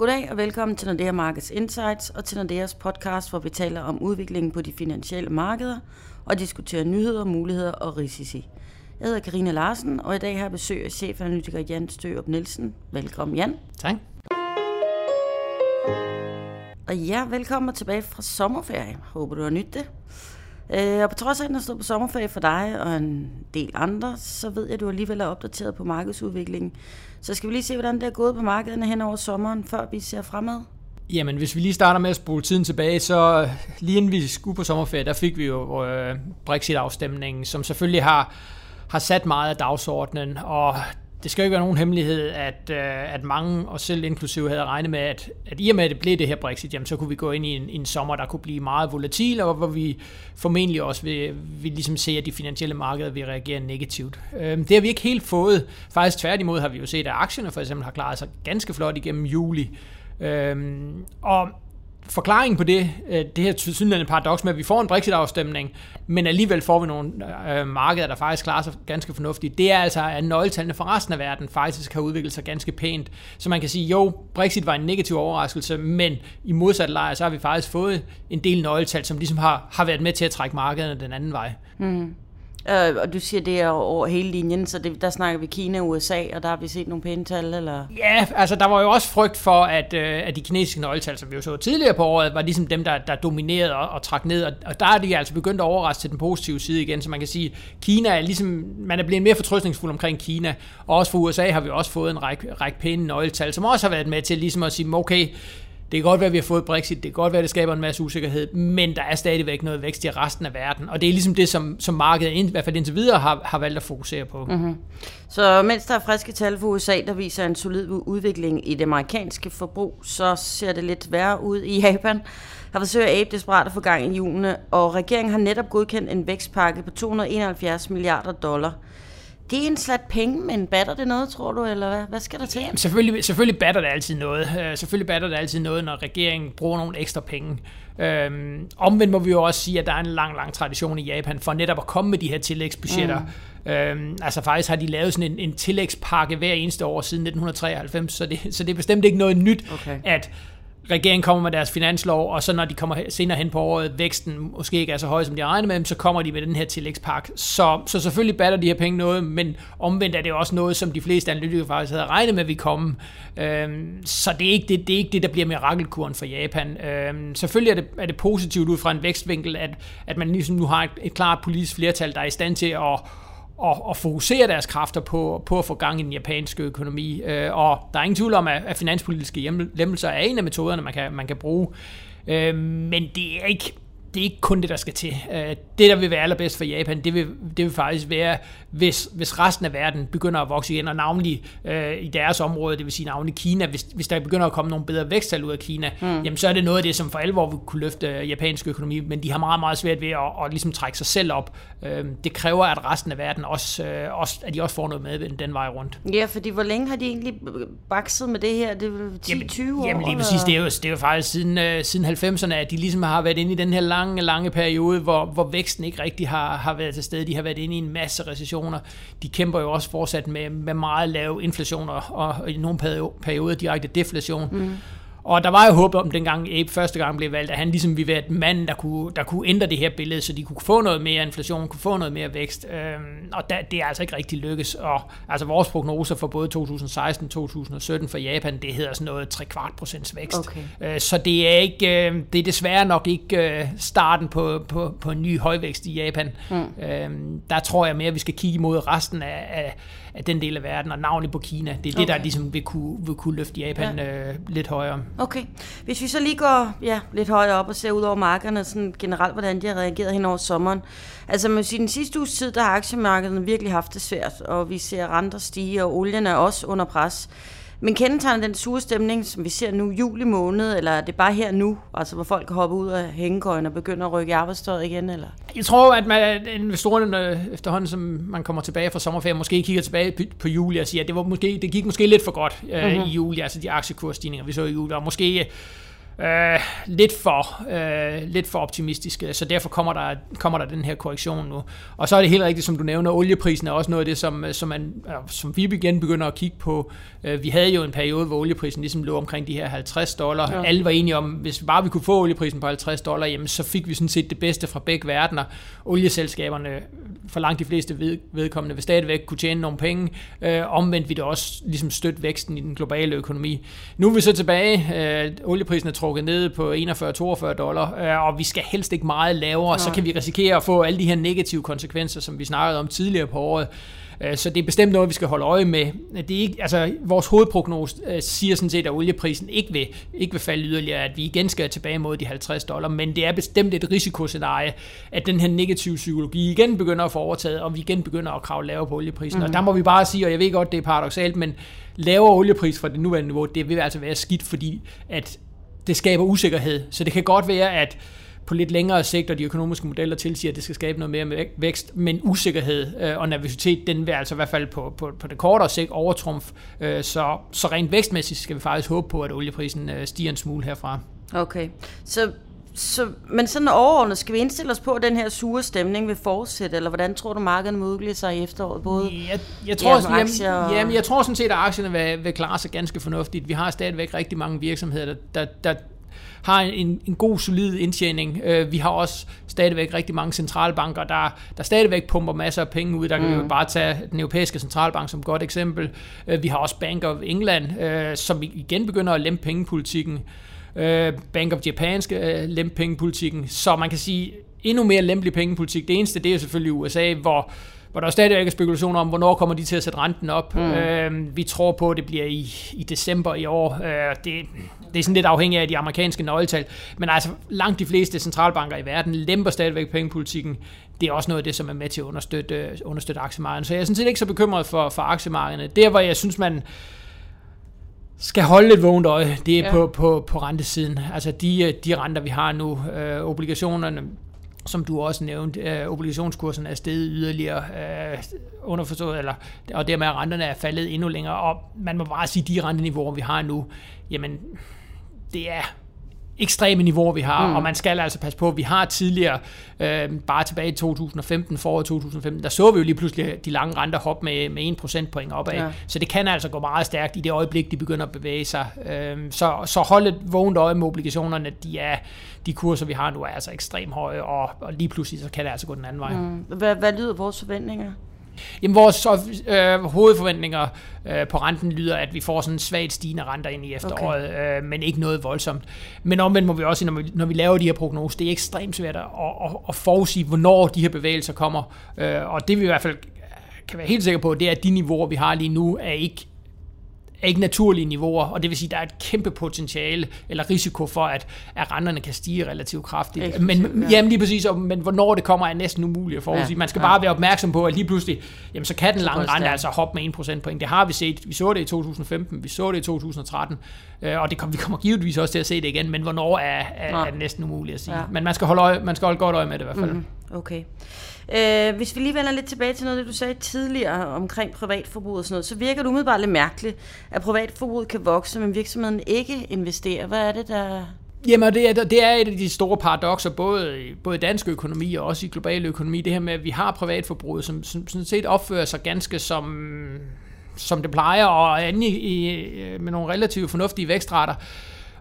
Goddag og velkommen til Nordea Markets Insights og til Nordeas podcast, hvor vi taler om udviklingen på de finansielle markeder og diskuterer nyheder, muligheder og risici. Jeg hedder Karina Larsen, og i dag har jeg besøg af chefanalytiker Jan Størup Nielsen. Velkommen, Jan. Tak. Og ja, velkommen tilbage fra sommerferie. Håber, du har nyt det. Øh, og på trods af, at den har stået på sommerferie for dig og en del andre, så ved jeg, at du alligevel er opdateret på markedsudviklingen. Så skal vi lige se, hvordan det er gået på markederne hen over sommeren, før vi ser fremad? Jamen, hvis vi lige starter med at spole tiden tilbage, så lige inden vi skulle på sommerferie, der fik vi jo øh, Brexit-afstemningen, som selvfølgelig har, har sat meget af dagsordenen, og det skal jo ikke være nogen hemmelighed, at, øh, at mange, og selv inklusive, havde regnet med, at, at i og med, at det blev det her Brexit, jamen, så kunne vi gå ind i en, en sommer, der kunne blive meget volatil, og hvor vi formentlig også vil, vil ligesom se, at de finansielle markeder vil reagere negativt. Øhm, det har vi ikke helt fået. Faktisk tværtimod har vi jo set, at aktierne for eksempel har klaret sig ganske flot igennem juli. Øh, og forklaringen på det, øh, det her tilsyneladende paradoks med, at vi får en Brexit-afstemning, men alligevel får vi nogle øh, markeder, der faktisk klarer sig ganske fornuftigt, det er altså, at nøgletallene for resten af verden faktisk har udviklet sig ganske pænt. Så man kan sige, jo, Brexit var en negativ overraskelse, men i modsat lejr, så har vi faktisk fået en del nøgletal, som ligesom har, har været med til at trække markederne den anden vej. Mm. Øh, og du siger, det er over hele linjen, så det, der snakker vi Kina og USA, og der har vi set nogle pæne tal, eller? Ja, altså der var jo også frygt for, at, øh, at de kinesiske nøgletal, som vi jo så tidligere på året, var ligesom dem, der, der dominerede og, og trak ned, og, og der er de altså begyndt at overraske til den positive side igen, så man kan sige, Kina er ligesom, man er blevet mere fortrøstningsfuld omkring Kina, og også for USA har vi også fået en række, række pæne nøgletal, som også har været med til ligesom at sige, okay, det kan godt være, at vi har fået Brexit, det kan godt være, at det skaber en masse usikkerhed, men der er stadigvæk noget vækst i resten af verden, og det er ligesom det, som, som markedet, i hvert fald indtil videre, har, har valgt at fokusere på. Mm-hmm. Så mens der er friske tal for USA, der viser en solid udvikling i det amerikanske forbrug, så ser det lidt værre ud i Japan har forsøgt at abe desperat at få gang i julene, og regeringen har netop godkendt en vækstpakke på 271 milliarder dollar – det er en slat penge, men batter det noget, tror du, eller hvad, hvad skal der til? Jamen, selvfølgelig, selvfølgelig batter det altid noget. Uh, selvfølgelig batter det altid noget, når regeringen bruger nogle ekstra penge. Uh, omvendt må vi jo også sige, at der er en lang, lang tradition i Japan for netop at komme med de her tillægsbudgetter. Mm. Øhm, altså faktisk har de lavet sådan en, en tillægspakke hver eneste år siden 1993, så det, så det er bestemt ikke noget nyt, okay. at regeringen kommer med deres finanslov, og så når de kommer senere hen på året, væksten måske ikke er så høj, som de regner med, så kommer de med den her tillægspakke. Så, så selvfølgelig batter de her penge noget, men omvendt er det også noget, som de fleste analytikere faktisk havde regnet med, at vi komme. Øhm, så det er, ikke det, det er ikke det, der bliver mirakelkuren for Japan. Øhm, selvfølgelig er det, er det positivt ud fra en vækstvinkel, at, at man ligesom nu har et, et klart politisk flertal, der er i stand til at og, og fokusere deres kræfter på, på at få gang i den japanske økonomi. Øh, og der er ingen tvivl om, at, at finanspolitiske lemmelser er en af metoderne, man kan, man kan bruge. Øh, men det er ikke det er ikke kun det, der skal til. Øh, det, der vil være allerbedst for Japan, det vil, det vil faktisk være, hvis, hvis resten af verden begynder at vokse igen, og navnlig øh, i deres område, det vil sige navnlig Kina, hvis, hvis der begynder at komme nogle bedre væksttal ud af Kina, mm. jamen så er det noget af det, som for alvor vil kunne løfte japansk økonomi, men de har meget, meget svært ved at, at, ligesom trække sig selv op. Øh, det kræver, at resten af verden også, øh, også, at de også får noget med den vej rundt. Ja, fordi hvor længe har de egentlig bakset med det her? Det er 10-20 år? Jamen lige præcis, det er jo, det er jo faktisk siden, øh, siden 90'erne, at de ligesom har været inde i den her lange, lange periode, hvor, hvor væksten ikke rigtig har, har været til stede. De har været inde i en masse recessioner. De kæmper jo også fortsat med, med meget lav inflation og, og i nogle perioder direkte deflation. Mm. Og der var jo håb om, dengang Abe første gang blev valgt, at han ligesom ville være mand, der kunne, der kunne ændre det her billede, så de kunne få noget mere inflation, kunne få noget mere vækst. Øhm, og da, det er altså ikke rigtig lykkes. Og altså vores prognoser for både 2016 og 2017 for Japan, det hedder sådan noget 3 kvart procents vækst. Okay. Øh, så det er ikke, øh, det er desværre nok ikke øh, starten på, på, på en ny højvækst i Japan. Mm. Øhm, der tror jeg mere, at vi skal kigge mod resten af, af af den del af verden, og navnlig på Kina. Det er okay. det, der ligesom vil kunne, vil kunne løfte Japan ja. øh, lidt højere. Okay. Hvis vi så lige går ja, lidt højere op og ser ud over markederne, sådan generelt, hvordan de har reageret hen over sommeren. Altså man siger, den sidste uges tid, der har aktiemarkederne virkelig haft det svært, og vi ser renter stige, og olien er også under pres. Men kendetegner den sure stemning, som vi ser nu juli måned, eller er det bare her nu, altså hvor folk hopper ud af hængekøjen og begynder at rykke i arbejdstøjet igen? Eller? Jeg tror, at man, investorerne efterhånden, som man kommer tilbage fra sommerferien, måske kigger tilbage på juli og siger, at det, var måske, det gik måske lidt for godt øh, mm-hmm. i juli, altså de aktiekursstigninger, vi så i juli, og måske øh, lidt, for, øh, lidt for optimistiske, så derfor kommer der, kommer der den her korrektion nu. Og så er det helt rigtigt, som du nævner, olieprisen er også noget af det, som, som, man, som vi igen begynder at kigge på. Øh, vi havde jo en periode, hvor olieprisen ligesom lå omkring de her 50 dollar. Ja. Alle var enige om, hvis bare vi kunne få olieprisen på 50 dollar, jamen så fik vi sådan set det bedste fra begge verdener. Olieselskaberne, for langt de fleste ved, vedkommende, vil stadigvæk kunne tjene nogle penge. Øh, omvendt vi det også ligesom støtte væksten i den globale økonomi. Nu er vi så tilbage. Øh, olieprisen er trukket ned på 41-42 dollar, øh, og vi skal helst ikke meget lavere, ja. så kan vi risikere at få alle de her negative konsekvenser, som vi snakkede om tidligere på året. Øh, så det er bestemt noget, vi skal holde øje med. Det er ikke, altså, vores hovedprognose øh, siger sådan set, at olieprisen ikke vil, ikke vil falde yderligere, at vi igen skal tilbage mod de 50 dollar, men det er bestemt et risikoscenarie, at den her negative psykologi igen begynder at få overtaget, og vi igen begynder at kravle lavere på olieprisen. Mm. Og der må vi bare sige, og jeg ved godt, det er paradoxalt, men lavere oliepris fra det nuværende niveau, det vil altså være skidt, fordi at det skaber usikkerhed. Så det kan godt være, at på lidt længere sigt, og de økonomiske modeller tilsiger, at det skal skabe noget mere vækst, men usikkerhed øh, og nervøsitet, den vil altså i hvert fald på, på, på det kortere sigt overtrumf. Øh, så, så rent vækstmæssigt skal vi faktisk håbe på, at olieprisen øh, stiger en smule herfra. Okay, så så, men sådan overordnet, skal vi indstille os på, at den her sure stemning vil fortsætte, eller hvordan tror du, markedet vil udvikle sig i efteråret? Både jeg, jeg, tror, ja, jamen, og... jamen, jeg tror sådan set, at aktierne vil, vil klare sig ganske fornuftigt. Vi har stadigvæk rigtig mange virksomheder, der, der, der har en, en god, solid indtjening. Øh, vi har også stadigvæk rigtig mange centralbanker, der, der stadigvæk pumper masser af penge ud. Der kan mm. vi bare tage den europæiske centralbank som et godt eksempel. Øh, vi har også Bank of England, øh, som igen begynder at lempe pengepolitikken. Bank of Japan skal lempe pengepolitikken. Så man kan sige, endnu mere lempelig pengepolitik. Det eneste, det er selvfølgelig USA, hvor hvor der stadigvæk er spekulationer om, hvornår kommer de til at sætte renten op. Mm. Øh, vi tror på, at det bliver i, i december i år. Øh, det, det er sådan lidt afhængigt af de amerikanske nøgletal. Men altså, langt de fleste centralbanker i verden lemper stadigvæk pengepolitikken. Det er også noget af det, som er med til at understøtte, understøtte aktiemarkedet. Så jeg er sådan set ikke så bekymret for, for aktiemarkederne. Der, hvor jeg synes, man skal holde lidt vågent øje, det er ja. på, på, på rentesiden. Altså de, de renter, vi har nu, øh, obligationerne, som du også nævnte, øh, obligationskurserne er steget yderligere, øh, underforstået, eller, og dermed at renterne er faldet endnu længere, og man må bare sige, de renteniveauer, vi har nu, jamen, det er ekstreme niveauer, vi har, mm. og man skal altså passe på, vi har tidligere, øh, bare tilbage i 2015, foråret 2015, der så vi jo lige pludselig de lange renter hoppe med, med 1 procentpoint opad, ja. så det kan altså gå meget stærkt i det øjeblik, de begynder at bevæge sig. Øh, så, så hold et vågent øje med obligationerne, de, er, de kurser, vi har nu, er altså ekstremt høje, og, og lige pludselig så kan det altså gå den anden vej. Mm. Hvad, hvad lyder vores forventninger? Jamen, vores øh, hovedforventninger øh, på renten lyder, at vi får sådan svagt stigende renter ind i efteråret, okay. øh, men ikke noget voldsomt. Men omvendt må vi også, når vi, når vi laver de her prognoser, det er ekstremt svært at, at, at forudsige, hvornår de her bevægelser kommer. Øh, og det vi i hvert fald kan være helt sikre på, det er, at de niveauer, vi har lige nu, er ikke er ikke naturlige niveauer, og det vil sige, at der er et kæmpe potentiale eller risiko for, at, at renterne kan stige relativt kraftigt. Eksklusiv, men, ja. Jamen lige præcis, og, men hvornår det kommer er næsten umuligt at forudsige. Ja, Man skal ja. bare være opmærksom på, at lige pludselig, jamen så kan den lange rente altså hoppe med 1 procentpoint. Det har vi set. Vi så det i 2015, vi så det i 2013, øh, og det kom, vi kommer givetvis også til at se det igen, men hvornår er, er, er det næsten umuligt at sige. Ja. Men man skal, holde øje, man skal holde godt øje med det i hvert fald. Mm, okay. Øh, hvis vi lige vender lidt tilbage til noget det, du sagde tidligere omkring privatforbrug og sådan noget, så virker det umiddelbart lidt mærkeligt, at privatforbruget kan vokse, men virksomheden ikke investerer. Hvad er det, der... Jamen, det er, det er et af de store paradoxer, både, både i dansk økonomi og også i global økonomi, det her med, at vi har privatforbruget, som, som sådan set opfører sig ganske som, som det plejer, og andet i, i, med nogle relativt fornuftige vækstrater.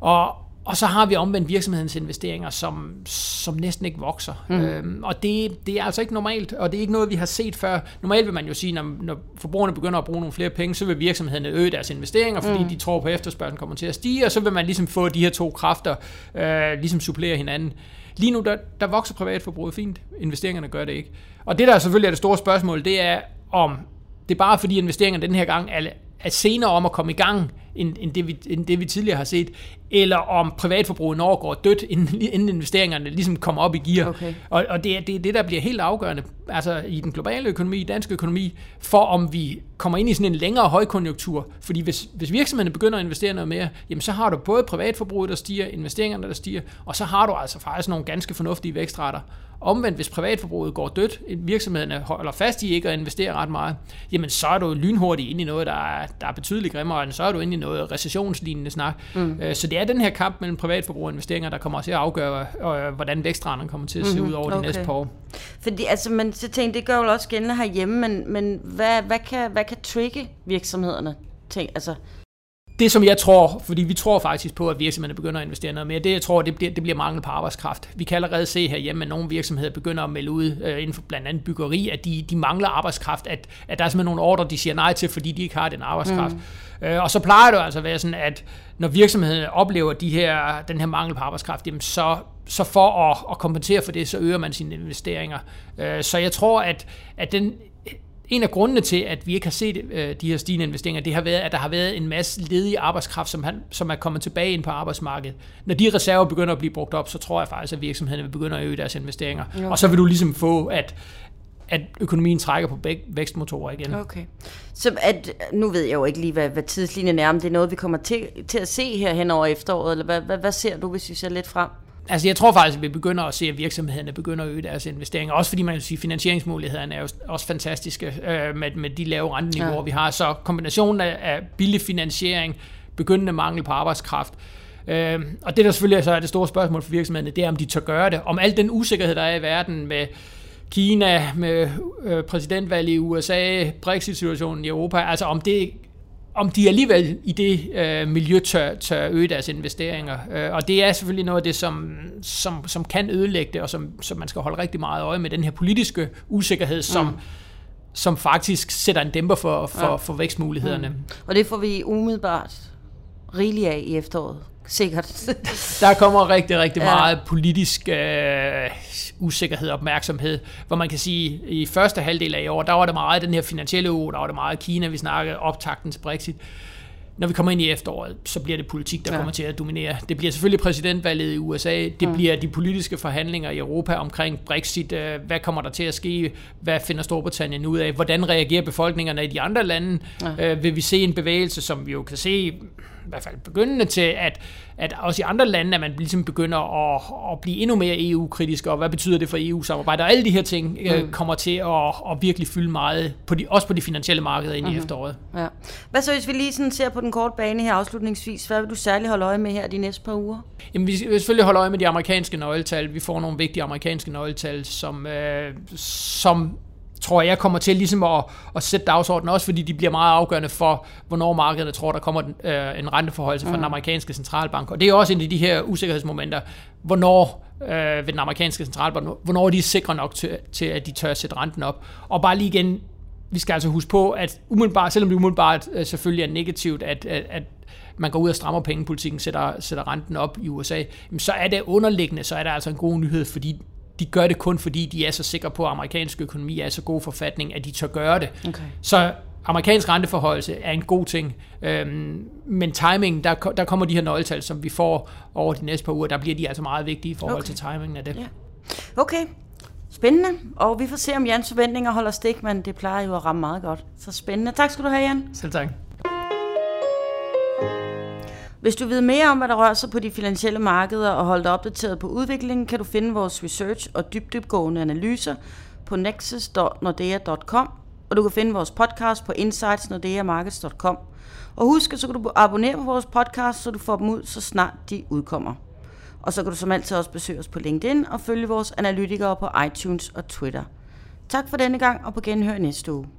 Og, og så har vi omvendt virksomhedens investeringer, som, som næsten ikke vokser. Mm. Øhm, og det, det er altså ikke normalt, og det er ikke noget, vi har set før. Normalt vil man jo sige, når, når forbrugerne begynder at bruge nogle flere penge, så vil virksomhederne øge deres investeringer, fordi mm. de tror på, at efterspørgselen kommer til at stige, og så vil man ligesom få de her to kræfter, øh, ligesom supplere hinanden. Lige nu, der, der vokser privatforbruget fint. Investeringerne gør det ikke. Og det, der selvfølgelig er det store spørgsmål, det er, om det er bare fordi investeringerne den her gang er, er senere om at komme i gang, end, end, det, vi, end det vi tidligere har set, eller om privatforbruget overgår dødt, inden, inden investeringerne ligesom kommer op i gear. Okay. Og, og det er det, det, der bliver helt afgørende altså i den globale økonomi, i dansk økonomi, for om vi kommer ind i sådan en længere højkonjunktur. Fordi hvis, hvis virksomhederne begynder at investere noget mere, jamen så har du både privatforbruget, der stiger, investeringerne, der stiger, og så har du altså faktisk nogle ganske fornuftige vækstrater. Omvendt, hvis privatforbruget går dødt, virksomhederne holder fast i ikke at investere ret meget, jamen så er du lynhurtigt inde i noget, der er, der er betydeligt grimmere, end så er du inde i noget, noget recessionslignende snak. Mm. Øh, så det er den her kamp mellem privatforbrug og investeringer, der kommer til at afgøre, øh, hvordan vækstranderne kommer til at se mm-hmm. ud over okay. de næste par år. Fordi, altså, man så tænkte, det gør jo også gældende herhjemme, men, men hvad, hvad, kan, hvad kan trigge virksomhederne? Tænk, altså, det, som jeg tror, fordi vi tror faktisk på, at virksomhederne begynder at investere noget mere, det jeg tror, det bliver, det bliver mangel på arbejdskraft. Vi kan allerede se herhjemme, at nogle virksomheder begynder at melde ud øh, inden for blandt andet byggeri, at de, de mangler arbejdskraft, at, at der er simpelthen nogle ordre, de siger nej til, fordi de ikke har den arbejdskraft. Mm. Øh, og så plejer det altså at være sådan, at når virksomhederne oplever de her, den her mangel på arbejdskraft, jamen så, så for at, at kompensere for det, så øger man sine investeringer. Øh, så jeg tror, at, at den en af grundene til, at vi ikke har set øh, de her stigende investeringer, det har været, at der har været en masse ledig arbejdskraft, som, han, som er kommet tilbage ind på arbejdsmarkedet. Når de reserver begynder at blive brugt op, så tror jeg faktisk, at virksomhederne vil begynde at øge deres investeringer. Okay. Og så vil du ligesom få, at, at økonomien trækker på vækstmotorer igen. Okay. Så at, nu ved jeg jo ikke lige, hvad, hvad tidslinjen er, om det er noget, vi kommer til, til at se her hen over efteråret, eller hvad, hvad, hvad ser du, hvis vi ser lidt frem? Altså jeg tror faktisk, at vi begynder at se, at virksomhederne begynder at øge deres investeringer. Også fordi man kan sige, at finansieringsmulighederne er jo også fantastiske øh, med, med de lave renteniveauer, ja. vi har. Så kombinationen af, af billig finansiering, begyndende mangel på arbejdskraft, øh, og det der selvfølgelig så er det store spørgsmål for virksomhederne, det er, om de tør gøre det. Om al den usikkerhed, der er i verden med Kina, med øh, præsidentvalget i USA, Brexit-situationen i Europa, altså om det om de alligevel i det øh, miljø tør, tør øge deres investeringer. Øh, og det er selvfølgelig noget af det, som, som, som kan ødelægge det, og som, som man skal holde rigtig meget øje med, den her politiske usikkerhed, som, mm. som faktisk sætter en dæmper for, for, ja. for vækstmulighederne. Mm. Og det får vi umiddelbart rigeligt af i efteråret sikkert. der kommer rigtig, rigtig ja. meget politisk øh, usikkerhed og opmærksomhed, hvor man kan sige, i første halvdel af i år, der var det meget den her finansielle uge, der var det meget Kina, vi snakkede optakten til Brexit. Når vi kommer ind i efteråret, så bliver det politik, der ja. kommer til at dominere. Det bliver selvfølgelig præsidentvalget i USA, det mm. bliver de politiske forhandlinger i Europa omkring Brexit, øh, hvad kommer der til at ske, hvad finder Storbritannien ud af, hvordan reagerer befolkningerne i de andre lande, ja. øh, vil vi se en bevægelse, som vi jo kan se i hvert fald begyndende til, at, at også i andre lande, at man ligesom begynder at, at blive endnu mere EU-kritisk, og hvad betyder det for EU-samarbejde, og alle de her ting øh, mm. kommer til at, at virkelig fylde meget, på de, også på de finansielle markeder ind mm-hmm. i mhm. efteråret. Ja. Hvad så, hvis vi lige sådan ser på den korte bane her afslutningsvis, hvad vil du særligt holde øje med her de næste par uger? Jamen, vi vil selvfølgelig holde øje med de amerikanske nøgletal. Vi får nogle vigtige amerikanske nøgletal, som, øh, som tror jeg kommer til ligesom at, at sætte dagsordenen, også fordi de bliver meget afgørende for, hvornår markedet tror, der kommer øh, en renteforholdelse fra mm. den amerikanske centralbank. Og det er også en af de her usikkerhedsmomenter, hvornår øh, ved den amerikanske centralbank, hvornår de er sikre nok til, til, at de tør at sætte renten op. Og bare lige igen, vi skal altså huske på, at umiddelbart, selvom det umiddelbart øh, selvfølgelig er negativt, at, at, at man går ud og strammer pengepolitikken, sætter, sætter renten op i USA, så er det underliggende, så er der altså en god nyhed, fordi de gør det kun fordi, de er så sikre på, at amerikansk økonomi er i så god forfatning, at de tør gøre det. Okay. Så amerikansk renteforholdelse er en god ting, øhm, men timing, der, der kommer de her nøgletal, som vi får over de næste par uger, der bliver de altså meget vigtige i forhold okay. til timingen af det. Ja. Okay, spændende, og vi får se, om Jans forventninger holder stik, men det plejer jo at ramme meget godt. Så spændende. Tak skal du have, Jan. Selv tak. Hvis du ved mere om, hvad der rører sig på de finansielle markeder og holde dig opdateret på udviklingen, kan du finde vores research og dybdybgående analyser på nexus.nordea.com, og du kan finde vores podcast på insightsnordeamarkets.com. Og husk, så kan du abonnere på vores podcast, så du får dem ud, så snart de udkommer. Og så kan du som altid også besøge os på LinkedIn og følge vores analytikere på iTunes og Twitter. Tak for denne gang, og på genhør næste uge.